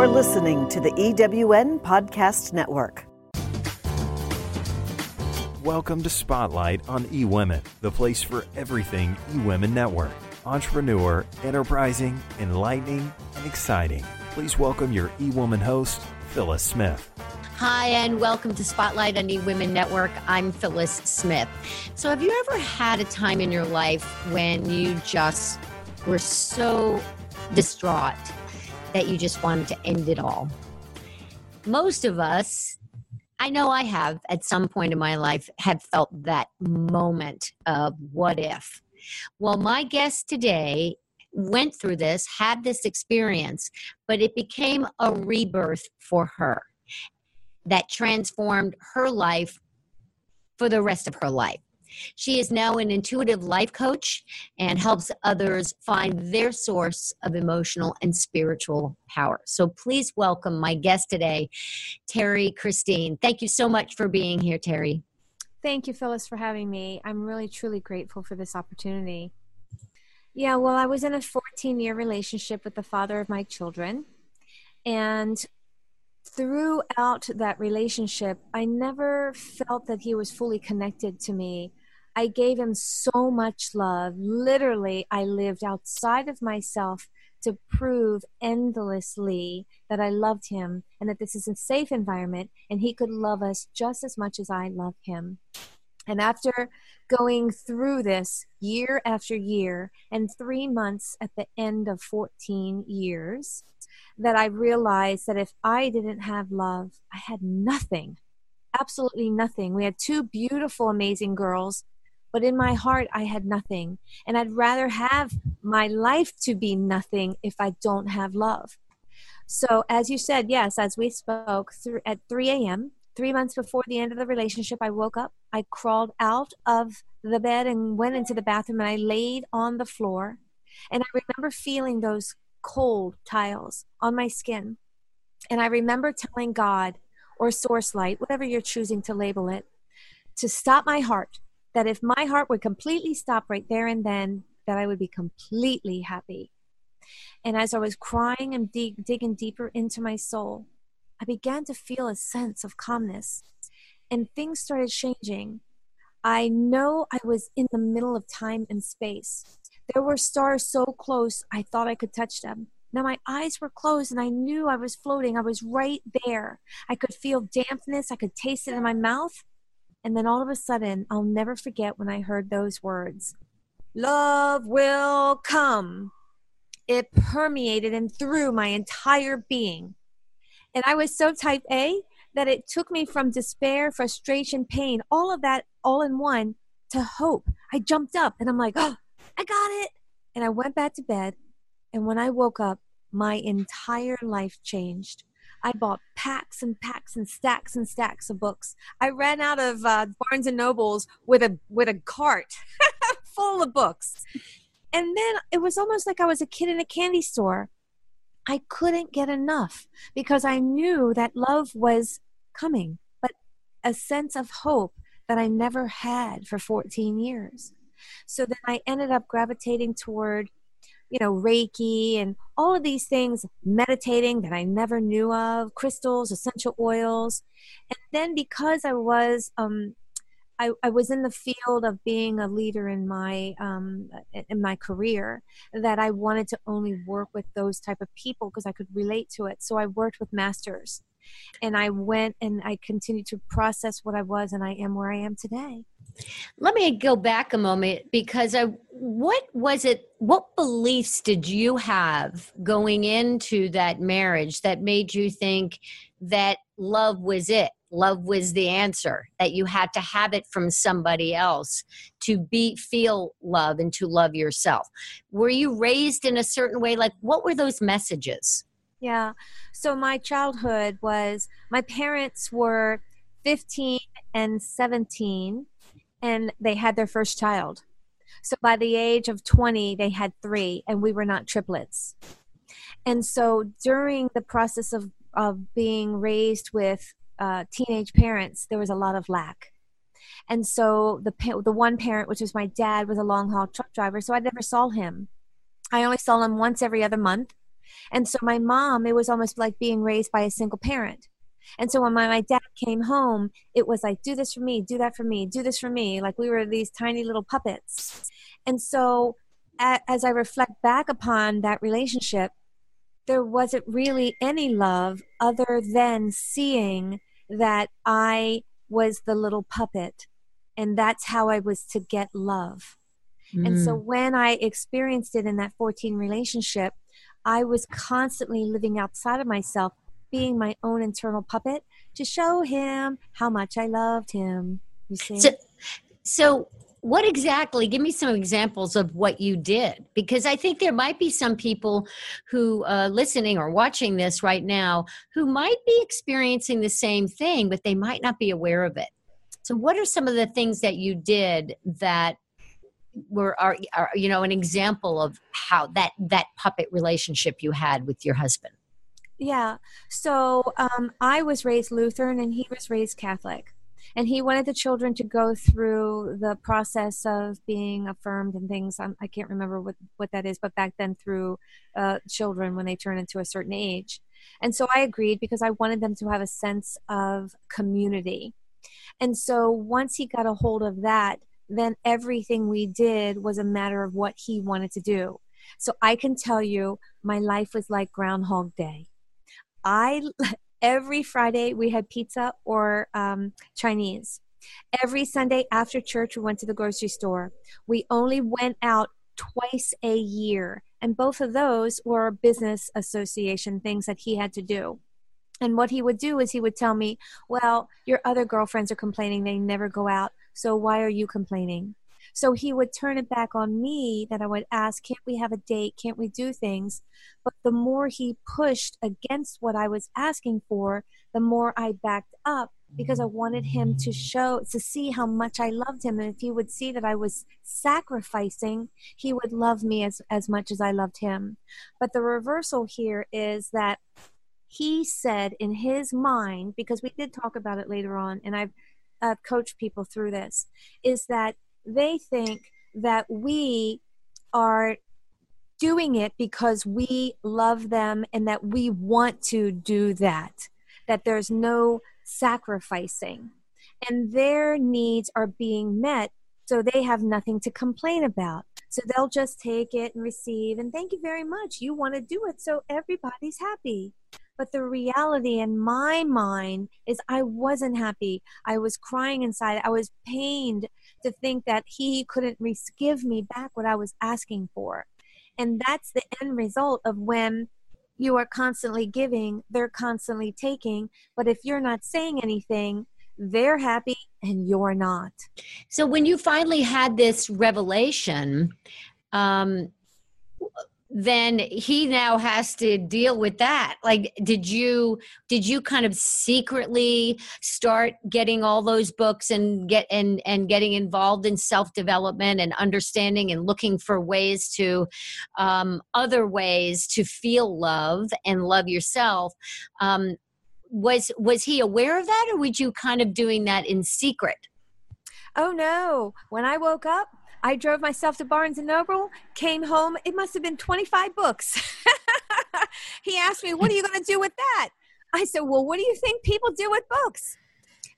You're listening to the EWN Podcast Network. Welcome to Spotlight on eWomen, the place for everything eWomen Network. Entrepreneur, enterprising, enlightening, and exciting. Please welcome your eWoman host, Phyllis Smith. Hi, and welcome to Spotlight on eWomen Network. I'm Phyllis Smith. So, have you ever had a time in your life when you just were so distraught that you just wanted to end it all. Most of us, I know I have at some point in my life, have felt that moment of what if. Well, my guest today went through this, had this experience, but it became a rebirth for her that transformed her life for the rest of her life. She is now an intuitive life coach and helps others find their source of emotional and spiritual power. So please welcome my guest today, Terry Christine. Thank you so much for being here, Terry. Thank you, Phyllis, for having me. I'm really, truly grateful for this opportunity. Yeah, well, I was in a 14 year relationship with the father of my children. And throughout that relationship, I never felt that he was fully connected to me. I gave him so much love. Literally, I lived outside of myself to prove endlessly that I loved him and that this is a safe environment and he could love us just as much as I love him. And after going through this year after year and three months at the end of 14 years, that I realized that if I didn't have love, I had nothing. Absolutely nothing. We had two beautiful, amazing girls but in my heart i had nothing. And i'd rather have my life to be nothing if i don't have love. So as you said yes as we spoke th- at 3 a.m three months before the end of the relationship i woke up i crawled out of the bed and went into the bathroom and i laid on the floor. And i remember feeling those cold tiles on my skin. And i remember telling god or source light whatever you're choosing to label it to stop my heart that if my heart would completely stop right there and then, that I would be completely happy. And as I was crying and dig- digging deeper into my soul, I began to feel a sense of calmness and things started changing. I know I was in the middle of time and space. There were stars so close, I thought I could touch them. Now my eyes were closed and I knew I was floating. I was right there. I could feel dampness. I could taste it in my mouth. And then all of a sudden, I'll never forget when I heard those words Love will come. It permeated and through my entire being. And I was so type A that it took me from despair, frustration, pain, all of that all in one to hope. I jumped up and I'm like, oh, I got it. And I went back to bed. And when I woke up, my entire life changed. I bought packs and packs and stacks and stacks of books. I ran out of uh, Barnes and Nobles with a with a cart full of books, and then it was almost like I was a kid in a candy store. I couldn't get enough because I knew that love was coming, but a sense of hope that I never had for 14 years. So then I ended up gravitating toward you know, Reiki and all of these things, meditating that I never knew of, crystals, essential oils. And then because I was, um, I, I was in the field of being a leader in my um, in my career that I wanted to only work with those type of people because I could relate to it. So I worked with masters, and I went and I continued to process what I was, and I am where I am today. Let me go back a moment because I, what was it? What beliefs did you have going into that marriage that made you think that love was it? Love was the answer, that you had to have it from somebody else to be feel love and to love yourself. Were you raised in a certain way? Like what were those messages? Yeah. So my childhood was my parents were 15 and 17 and they had their first child. So by the age of 20, they had three, and we were not triplets. And so during the process of, of being raised with uh, teenage parents, there was a lot of lack. And so the the one parent, which was my dad, was a long haul truck driver, so I never saw him. I only saw him once every other month, And so my mom, it was almost like being raised by a single parent. And so when my, my dad came home, it was like, do this for me, do that for me, do this for me. Like we were these tiny little puppets. And so as I reflect back upon that relationship, there wasn't really any love other than seeing that I was the little puppet. And that's how I was to get love. Mm. And so mm. when I experienced it in that 14 relationship, I was constantly living outside of myself, being my own internal puppet to show him how much I loved him. You see? So, so what exactly give me some examples of what you did because i think there might be some people who uh, listening or watching this right now who might be experiencing the same thing but they might not be aware of it. So what are some of the things that you did that were are, are you know an example of how that that puppet relationship you had with your husband? Yeah. So um, i was raised lutheran and he was raised catholic and he wanted the children to go through the process of being affirmed and things. I'm, i can not remember what, what that is but back then through uh, children when they turn into a certain age. And so i agreed because i wanted them to have a sense of community. And so once he got a hold of that then everything we did was a matter of what he wanted to do. So i can tell you my life was like groundhog day. I every Friday we had pizza or um, Chinese. Every Sunday after church, we went to the grocery store. We only went out twice a year, and both of those were business association things that he had to do. And what he would do is he would tell me, Well, your other girlfriends are complaining they never go out, so why are you complaining? So he would turn it back on me that I would ask, Can't we have a date? Can't we do things? But the more he pushed against what I was asking for, the more I backed up because I wanted him to show, to see how much I loved him. And if he would see that I was sacrificing, he would love me as, as much as I loved him. But the reversal here is that he said in his mind, because we did talk about it later on, and I've, I've coached people through this, is that they think that we are doing it because we love them and that we want to do that, that there's no sacrificing. And their needs are being met, so they have nothing to complain about. So they'll just take it and receive, and thank you very much. You want to do it, so everybody's happy. But the reality in my mind is I wasn't happy. I was crying inside. I was pained to think that he couldn't give me back what I was asking for. And that's the end result of when you are constantly giving, they're constantly taking. But if you're not saying anything, they're happy and you're not. So when you finally had this revelation, um, then he now has to deal with that. Like did you did you kind of secretly start getting all those books and get and and getting involved in self development and understanding and looking for ways to um, other ways to feel love and love yourself? Um, was was he aware of that or were you kind of doing that in secret? Oh no. When i woke up I drove myself to Barnes and Noble, came home. It must have been 25 books. he asked me, What are you going to do with that? I said, Well, what do you think people do with books?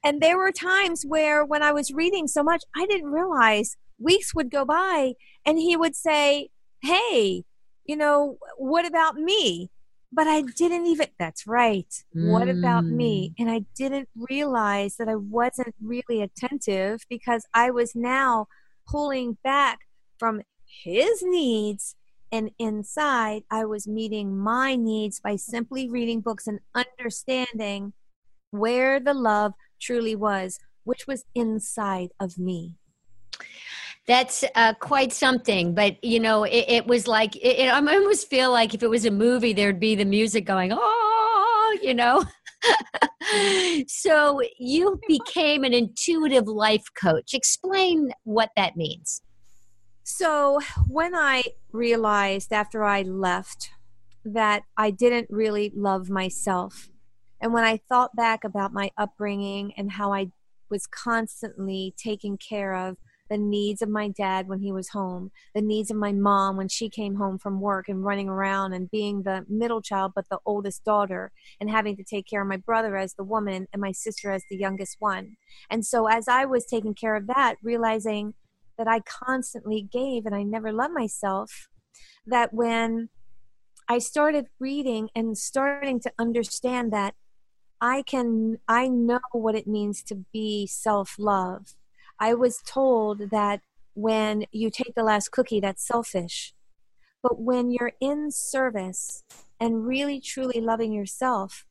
And there were times where, when I was reading so much, I didn't realize weeks would go by and he would say, Hey, you know, what about me? But I didn't even, that's right. Mm. What about me? Mm. And I didn't realize that I wasn't really attentive because I was now pulling back from his needs and inside i was meeting my needs by simply reading books and understanding where the love truly was which was inside of me. That's uh, quite something but you know it, it was like it, it, i almost feel like if it was a movie there'd be the music going oh you know so you became an intuitive life coach. Explain what that means. So, when I realized after I left that I didn't really love myself, and when I thought back about my upbringing and how I was constantly taken care of, the needs of my dad when he was home, the needs of my mom when she came home from work and running around and being the middle child but the oldest daughter and having to take care of my brother as the woman and my sister as the youngest one. And so as I was taking care of that, realizing that I constantly gave and I never loved myself, that when I started reading and starting to understand that I can I know what it means to be self-love I was told that when you take the last cookie, that's selfish. But when you're in service and really truly loving yourself,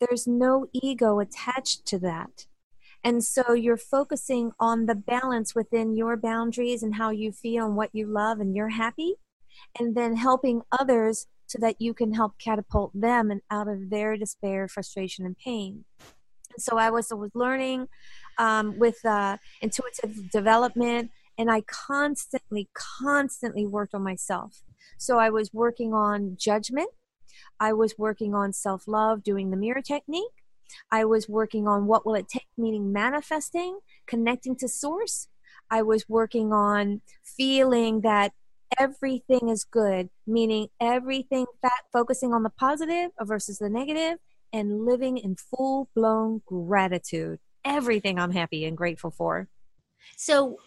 there's no ego attached to that. And so you're focusing on the balance within your boundaries and how you feel and what you love and you're happy, and then helping others so that you can help catapult them and out of their despair, frustration, and pain. And so I was, I was learning um, with uh, intuitive development, and I constantly, constantly worked on myself. So I was working on judgment. I was working on self love, doing the mirror technique. I was working on what will it take, meaning manifesting, connecting to source. I was working on feeling that everything is good, meaning everything fat, focusing on the positive versus the negative, and living in full blown gratitude everything I'm happy and grateful for. So,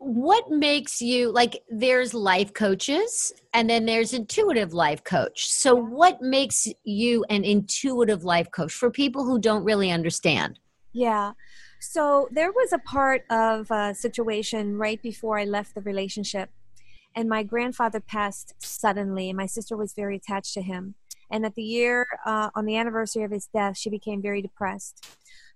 what makes you like there's life coaches and then there's intuitive life coach. So, what makes you an intuitive life coach for people who don't really understand? Yeah. So, there was a part of a situation right before I left the relationship, and my grandfather passed suddenly, and my sister was very attached to him. And at the year, uh, on the anniversary of his death, she became very depressed.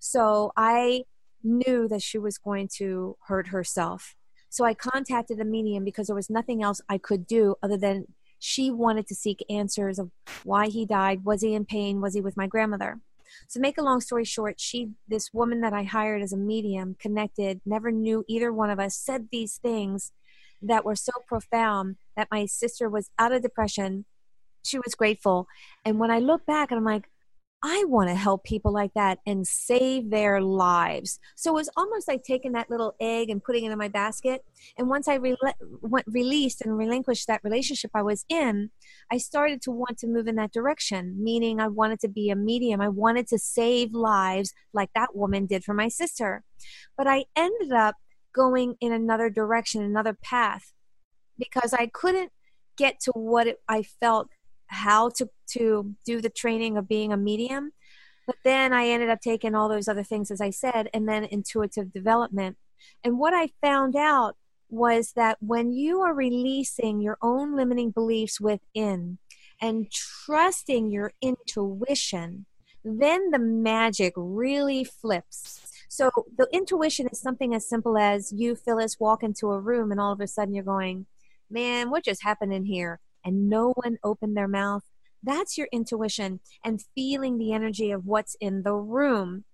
So I knew that she was going to hurt herself. So I contacted a medium because there was nothing else I could do other than she wanted to seek answers of why he died. Was he in pain? Was he with my grandmother? So make a long story short, she this woman that I hired as a medium connected, never knew either one of us, said these things that were so profound that my sister was out of depression. She was grateful. And when I look back and I'm like, I want to help people like that and save their lives. So it was almost like taking that little egg and putting it in my basket. And once I re- went, released and relinquished that relationship I was in, I started to want to move in that direction, meaning I wanted to be a medium. I wanted to save lives like that woman did for my sister. But I ended up going in another direction, another path, because I couldn't get to what it, I felt how to to do the training of being a medium. But then i ended up taking all those other things as i said and then intuitive development. And what i found out was that when you are releasing your own limiting beliefs within and trusting your intuition then the magic really flips. So the intuition is something as simple as you phyllis walk into a room and all of a sudden you're going man what just happened in here and no one opened their mouth, that's your intuition and feeling the energy of what's in the room.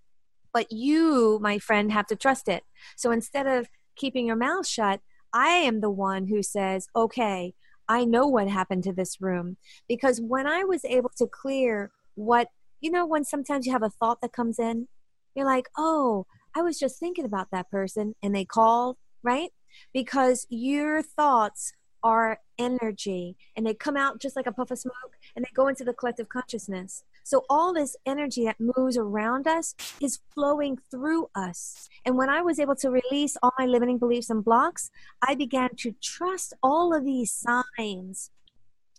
But you, my friend, have to trust it. So instead of keeping your mouth shut, I am the one who says, okay, I know what happened to this room. Because when I was able to clear what, you know, when sometimes you have a thought that comes in, you're like, oh, I was just thinking about that person and they called, right? Because your thoughts are energy and they come out just like a puff of smoke and they go into the collective consciousness. So all this energy that moves around us is flowing through us. And when I was able to release all my limiting beliefs and blocks, I began to trust all of these signs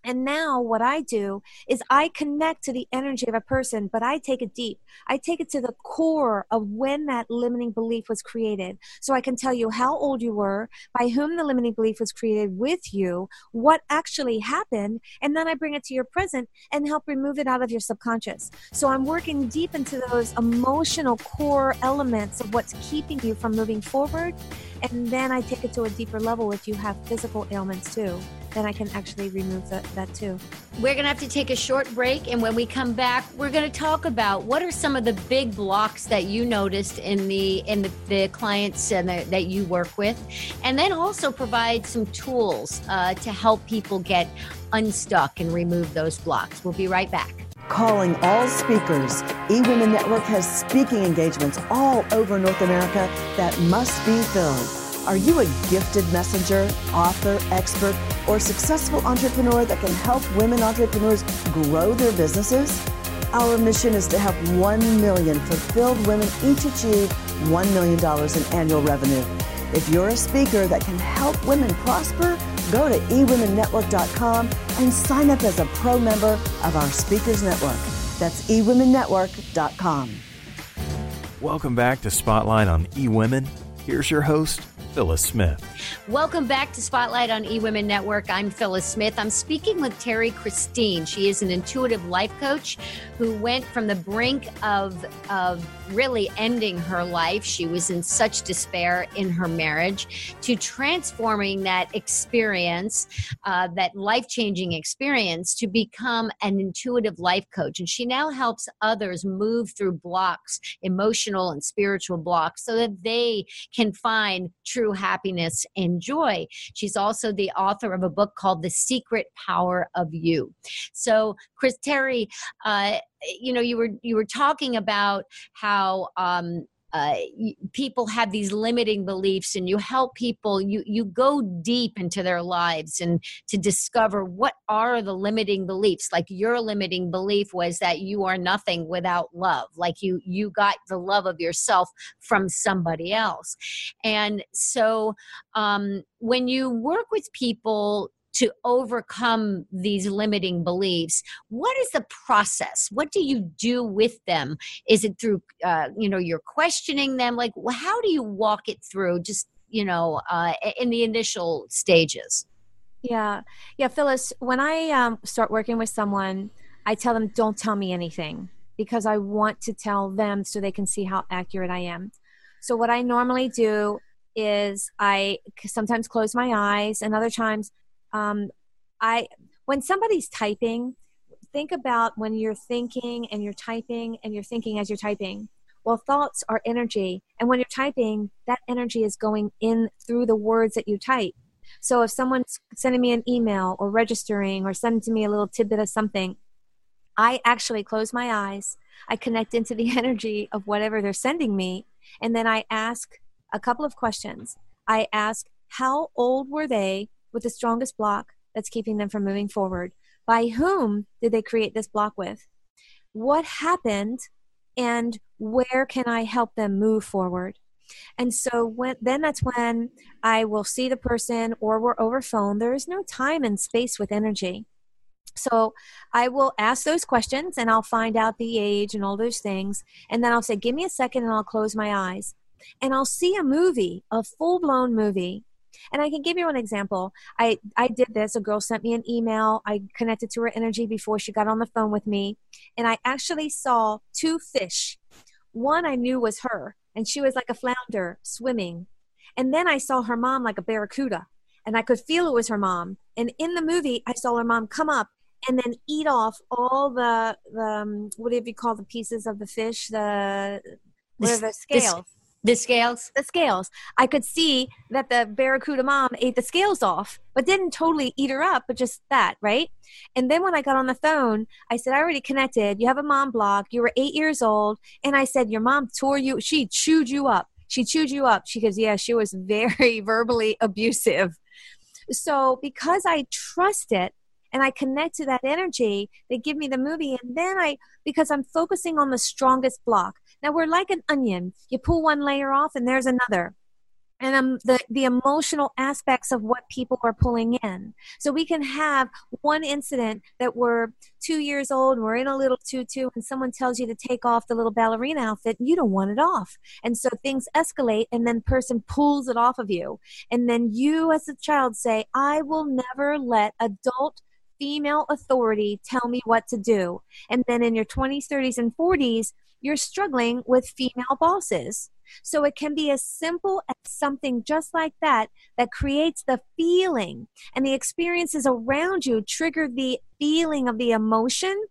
and now, what I do is I connect to the energy of a person, but I take it deep. I take it to the core of when that limiting belief was created. So I can tell you how old you were, by whom the limiting belief was created with you, what actually happened, and then I bring it to your present and help remove it out of your subconscious. So I'm working deep into those emotional core elements of what's keeping you from moving forward. And then I take it to a deeper level if you have physical ailments too then I can actually remove that, that too. We're going to have to take a short break. And when we come back, we're going to talk about what are some of the big blocks that you noticed in the in the, the clients and the, that you work with. And then also provide some tools uh, to help people get unstuck and remove those blocks. We'll be right back. Calling all speakers, eWomen Network has speaking engagements all over North America that must be filled. Are you a gifted messenger, author, expert, or successful entrepreneur that can help women entrepreneurs grow their businesses? Our mission is to help 1 million fulfilled women each achieve $1 million in annual revenue. If you're a speaker that can help women prosper, go to eWomenNetwork.com and sign up as a pro member of our Speakers Network. That's eWomenNetwork.com. Welcome back to Spotlight on eWomen. Here's your host, Phyllis Smith. Welcome back to Spotlight on eWomen Network. I'm Phyllis Smith. I'm speaking with Terry Christine. She is an intuitive life coach who went from the brink of, of really ending her life. She was in such despair in her marriage to transforming that experience, uh, that life changing experience, to become an intuitive life coach. And she now helps others move through blocks, emotional and spiritual blocks, so that they can find true happiness and joy. She's also the author of a book called The Secret Power of You. So, Chris Terry, uh, you know, you were you were talking about how um, uh, people have these limiting beliefs and you help people you you go deep into their lives and to discover what are the limiting beliefs. Like your limiting belief was that you are nothing without love. Like you you got the love of yourself from somebody else. And so um, when you work with people to overcome these limiting beliefs. What is the process? What do you do with them? Is it through uh, you know you're questioning them? Like how do you walk it through just you know uh, in the initial stages? Yeah. Yeah phyllis when i um, start working with someone i tell them don't tell me anything because i want to tell them so they can see how accurate i am. So what i normally do is i sometimes close my eyes and other times um, I when somebody's typing, think about when you're thinking and you're typing and you're thinking as you're typing. Well, thoughts are energy, and when you're typing, that energy is going in through the words that you type. So if someone's sending me an email or registering or sending to me a little tidbit of something, I actually close my eyes. I connect into the energy of whatever they're sending me, and then I ask a couple of questions. I ask, how old were they with the strongest block that's keeping them from moving forward? By whom did they create this block with? What happened and where can I help them move forward? And so when, then that's when I will see the person or we're over phone. There is no time and space with energy. So I will ask those questions and I'll find out the age and all those things. And then I'll say, give me a second and I'll close my eyes. And I'll see a movie, a full blown movie and I can give you an example. I, I did this. A girl sent me an email. I connected to her energy before she got on the phone with me. And I actually saw two fish. One I knew was her, and she was like a flounder swimming. And then I saw her mom like a barracuda, and I could feel it was her mom. And in the movie, I saw her mom come up and then eat off all the, the um, what do you call the pieces of the fish? The are the scales? The scales? The scales. I could see that the Barracuda mom ate the scales off, but didn't totally eat her up, but just that, right? And then when I got on the phone, I said, I already connected. You have a mom block. You were eight years old. And I said, Your mom tore you, she chewed you up. She chewed you up. She goes, Yeah, she was very verbally abusive. So because I trust it, and I connect to that energy, they give me the movie. And then I, because I'm focusing on the strongest block, now we're like an onion. You pull one layer off and there's another. And um, the, the emotional aspects of what people are pulling in. So we can have one incident that we're two years old and we're in a little tutu and someone tells you to take off the little ballerina outfit. You don't want it off. And so things escalate and then person pulls it off of you. And then you as a child say, I will never let adult female authority tell me what to do. And then in your 20s, 30s, and 40s, you're struggling with female bosses. So it can be as simple as something just like that that creates the feeling and the experiences around you trigger the feeling of the emotion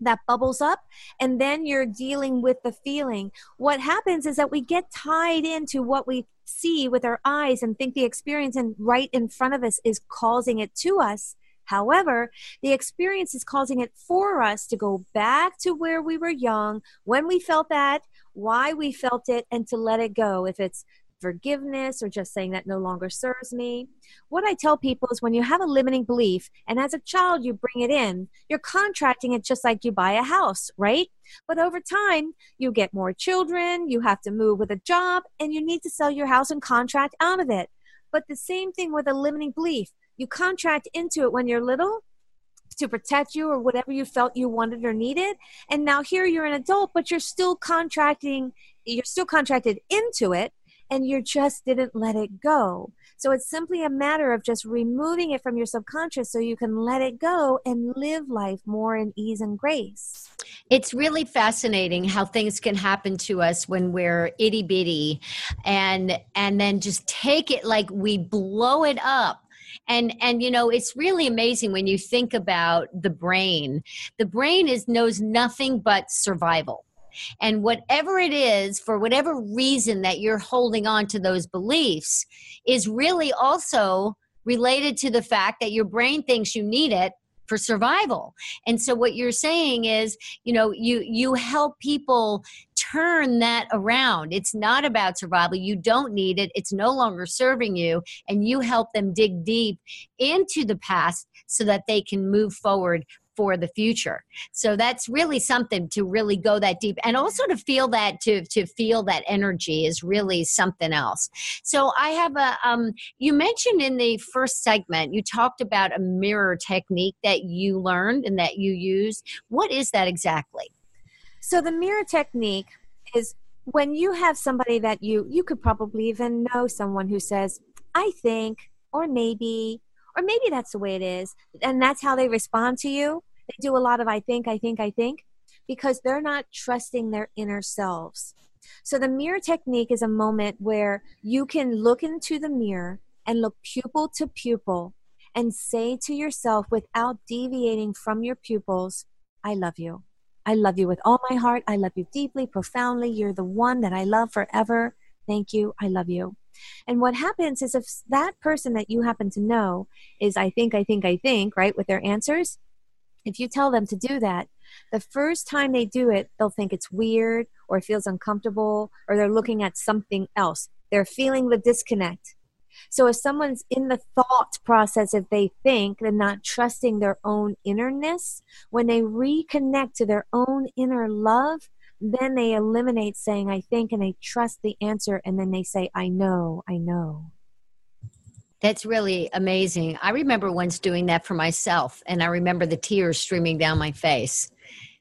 that bubbles up and then you're dealing with the feeling. What happens is that we get tied into what we see with our eyes and think the experience and right in front of us is causing it to us However, the experience is causing it for us to go back to where we were young, when we felt that, why we felt it, and to let it go. If it's forgiveness or just saying that no longer serves me. What I tell people is when you have a limiting belief and as a child you bring it in, you're contracting it just like you buy a house, right? But over time, you get more children, you have to move with a job, and you need to sell your house and contract out of it. But the same thing with a limiting belief. You contract into it when you're little to protect you or whatever you felt you wanted or needed. And now here you're an adult, but you're still contracting, you're still contracted into it and you just didn't let it go. So it's simply a matter of just removing it from your subconscious so you can let it go and live life more in ease and grace. It's really fascinating how things can happen to us when we're itty bitty and and then just take it like we blow it up and and you know it's really amazing when you think about the brain. The brain is knows nothing but survival. And whatever it is, for whatever reason that you're holding on to those beliefs, is really also related to the fact that your brain thinks you need it for survival. And so what you're saying is you know you you help people turn that around. It's not about survival. You don't need it. It's no longer serving you and you help them dig deep into the past so that they can move forward for the future. So that's really something to really go that deep and also to feel that to to feel that energy is really something else. So i have a um you mentioned in the first segment you talked about a mirror technique that you learned and that you use. What is that exactly? So the mirror technique is when you have somebody that you you could probably even know someone who says i think or maybe or maybe that's the way it is and that's how they respond to you they do a lot of i think i think i think because they're not trusting their inner selves. So the mirror technique is a moment where you can look into the mirror and look pupil to pupil and say to yourself without deviating from your pupils i love you. I love you with all my heart. I love you deeply profoundly. You're the one that i love forever. Thank you. I love you. And what happens is if that person that you happen to know is I think, I think, I think, right, with their answers, if you tell them to do that, the first time they do it, they'll think it's weird or it feels uncomfortable or they're looking at something else. They're feeling the disconnect. So if someone's in the thought process, if they think they're not trusting their own innerness, when they reconnect to their own inner love, then they eliminate saying I think and they trust the answer and then they say I know, I know. That's really amazing. I remember once doing that for myself and I remember the tears streaming down my face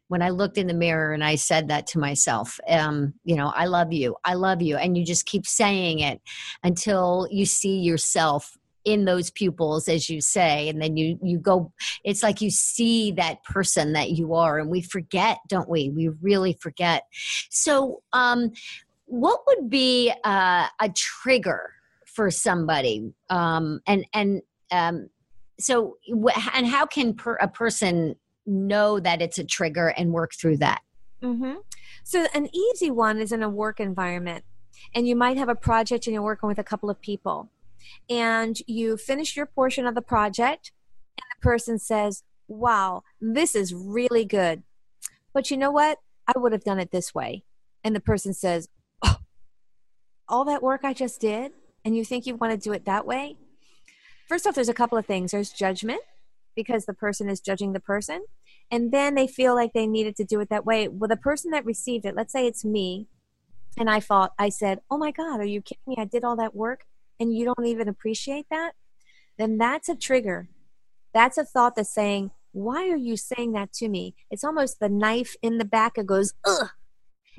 when I looked in the mirror and I said that to myself, um, you know, I love you, I love you. And you just keep saying it until you see yourself in those pupils as you say and then you you go it's like you see that person that you are and we forget don't we we really forget so um what would be uh, a trigger for somebody. Um and and um so and how can per, a person know that it's a trigger and work through that? Mm-hmm. so an easy one is in a work environment and you might have a project and you're working with a couple of people and you finish your portion of the project and the person says wow this is really good. But you know what? I would have done it this way. And the person says oh, all that work i just did and you think you want to do it that way first off there's a couple of things there's judgment because the person is judging the person and then they feel like they needed to do it that way well the person that received it let's say it's me and i thought i said oh my god are you kidding me i did all that work and you don't even appreciate that, then that's a trigger. That's a thought that's saying, Why are you saying that to me? It's almost the knife in the back. It goes, Ugh.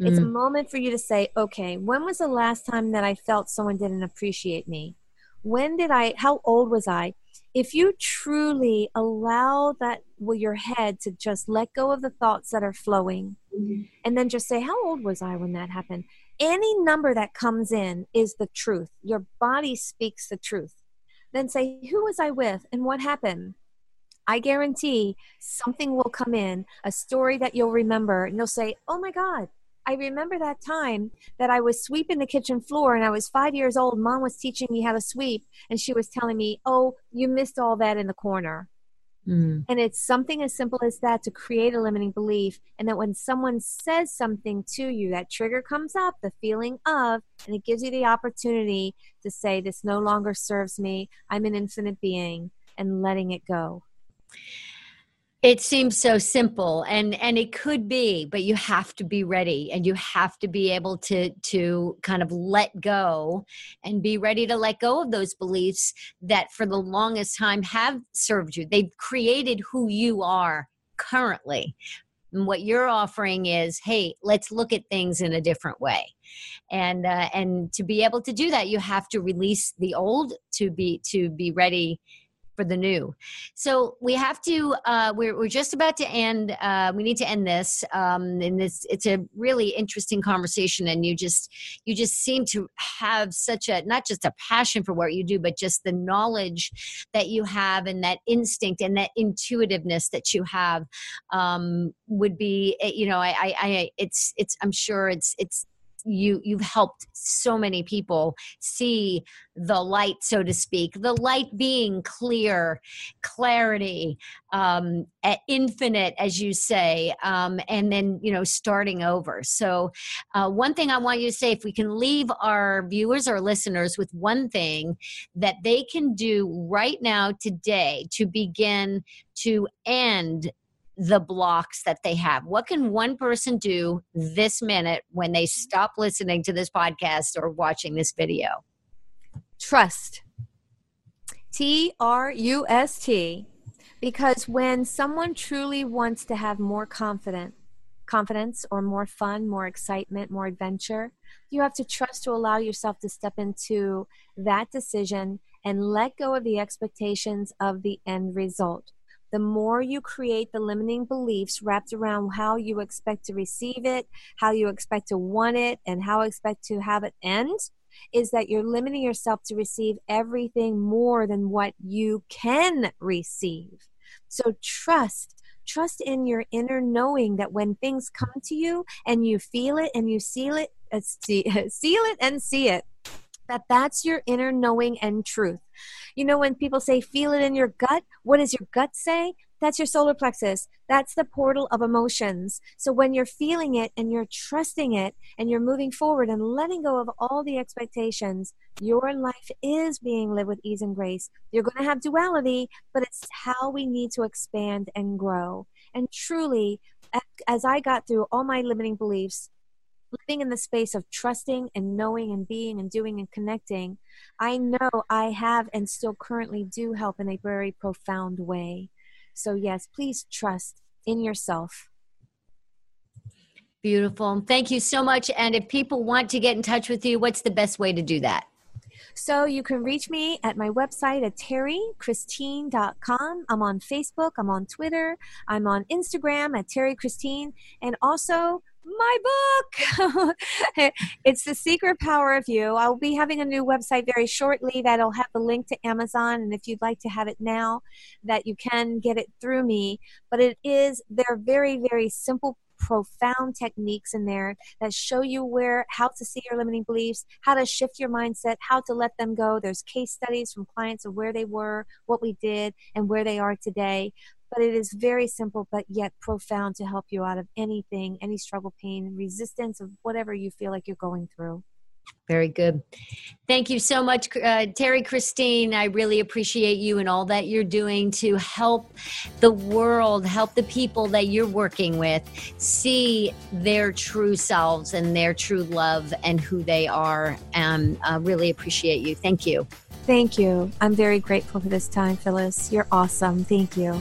Mm. It's a mm. moment for you to say, Okay, when was the last time that I felt someone didn't appreciate me? When did I, how old was I? If you truly allow that with your head to just let go of the thoughts that are flowing mm-hmm. and then just say, How old was I when that happened? any number that comes in is the truth. Your body speaks the truth. Then say, Who was I with and what happened? I guarantee something will come in, a story that you'll remember, and you'll say, Oh my God, I remember that time that I was sweeping the kitchen floor and I was five years old. Mom was teaching me how to sweep, and she was telling me, Oh, you missed all that in the corner. Mm. And it's something as simple as that to create a limiting belief. And that when someone says something to you, that trigger comes up, the feeling of, and it gives you the opportunity to say, This no longer serves me. I'm an infinite being, and letting it go it seems so simple and and it could be but you have to be ready and you have to be able to to kind of let go and be ready to let go of those beliefs that for the longest time have served you. They've created who you are currently. And what you're offering is hey let's look at things in a different way. And uh, and to be able to do that you have to release the old to be to be ready for the new. So we have to. Uh, we're we're just about to end. Uh, we need to end this. Um, and this it's a really interesting conversation, and you just you just seem to have such a not just a passion for what you do, but just the knowledge that you have and that instinct and that intuitiveness that you have um, would be. Eh, you know, I, I, I it's it's. I'm sure it's it's you you've helped so many people see the light so to speak the light being clear clarity um, infinite as you say um, and then you know starting over. So uh, one thing i want you to say if we can leave our viewers or listeners with one thing that they can do right now today to begin to end the blocks that they have. What can one person do this minute when they stop listening to this podcast or watching this video? Trust. T R U S T. Because when someone truly wants to have more confidence, confidence or more fun, more excitement, more adventure, you have to trust to allow yourself to step into that decision and let go of the expectations of the end result the more you create the limiting beliefs wrapped around how you expect to receive it, how you expect to want it, and how expect to have it end, is that you're limiting yourself to receive everything more than what you can receive. So trust. Trust in your inner knowing that when things come to you and you feel it and you seal it, uh, see, seal it and see it, that that's your inner knowing and truth. You know, when people say feel it in your gut, what does your gut say? That's your solar plexus. That's the portal of emotions. So when you're feeling it and you're trusting it and you're moving forward and letting go of all the expectations, your life is being lived with ease and grace. You're going to have duality, but it's how we need to expand and grow. And truly, as I got through all my limiting beliefs, living in the space of trusting and knowing and being and doing and connecting, I know I have and still currently do help in a very profound way. So, yes, please trust in yourself. Beautiful. Thank you so much. And if people want to get in touch with you, what's the best way to do that? So you can reach me at my website at terrychristine.com. I'm on Facebook, I'm on Twitter, I'm on Instagram at terrychristine, and also my book. it's The Secret Power of You. I'll be having a new website very shortly that'll have the link to Amazon. And if you'd like to have it now, that you can get it through me. But it is, they're very, very simple profound techniques in there that show you where how to see your limiting beliefs how to shift your mindset how to let them go there's case studies from clients of where they were what we did and where they are today but it is very simple but yet profound to help you out of anything any struggle pain resistance of whatever you feel like you're going through very good. Thank you so much, uh, Terry Christine. I really appreciate you and all that you're doing to help the world, help the people that you're working with see their true selves and their true love and who they are. And uh, really appreciate you. Thank you. Thank you. I'm very grateful for this time, Phyllis. You're awesome. Thank you.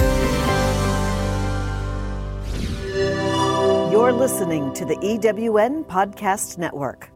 You're listening to the EWN Podcast Network.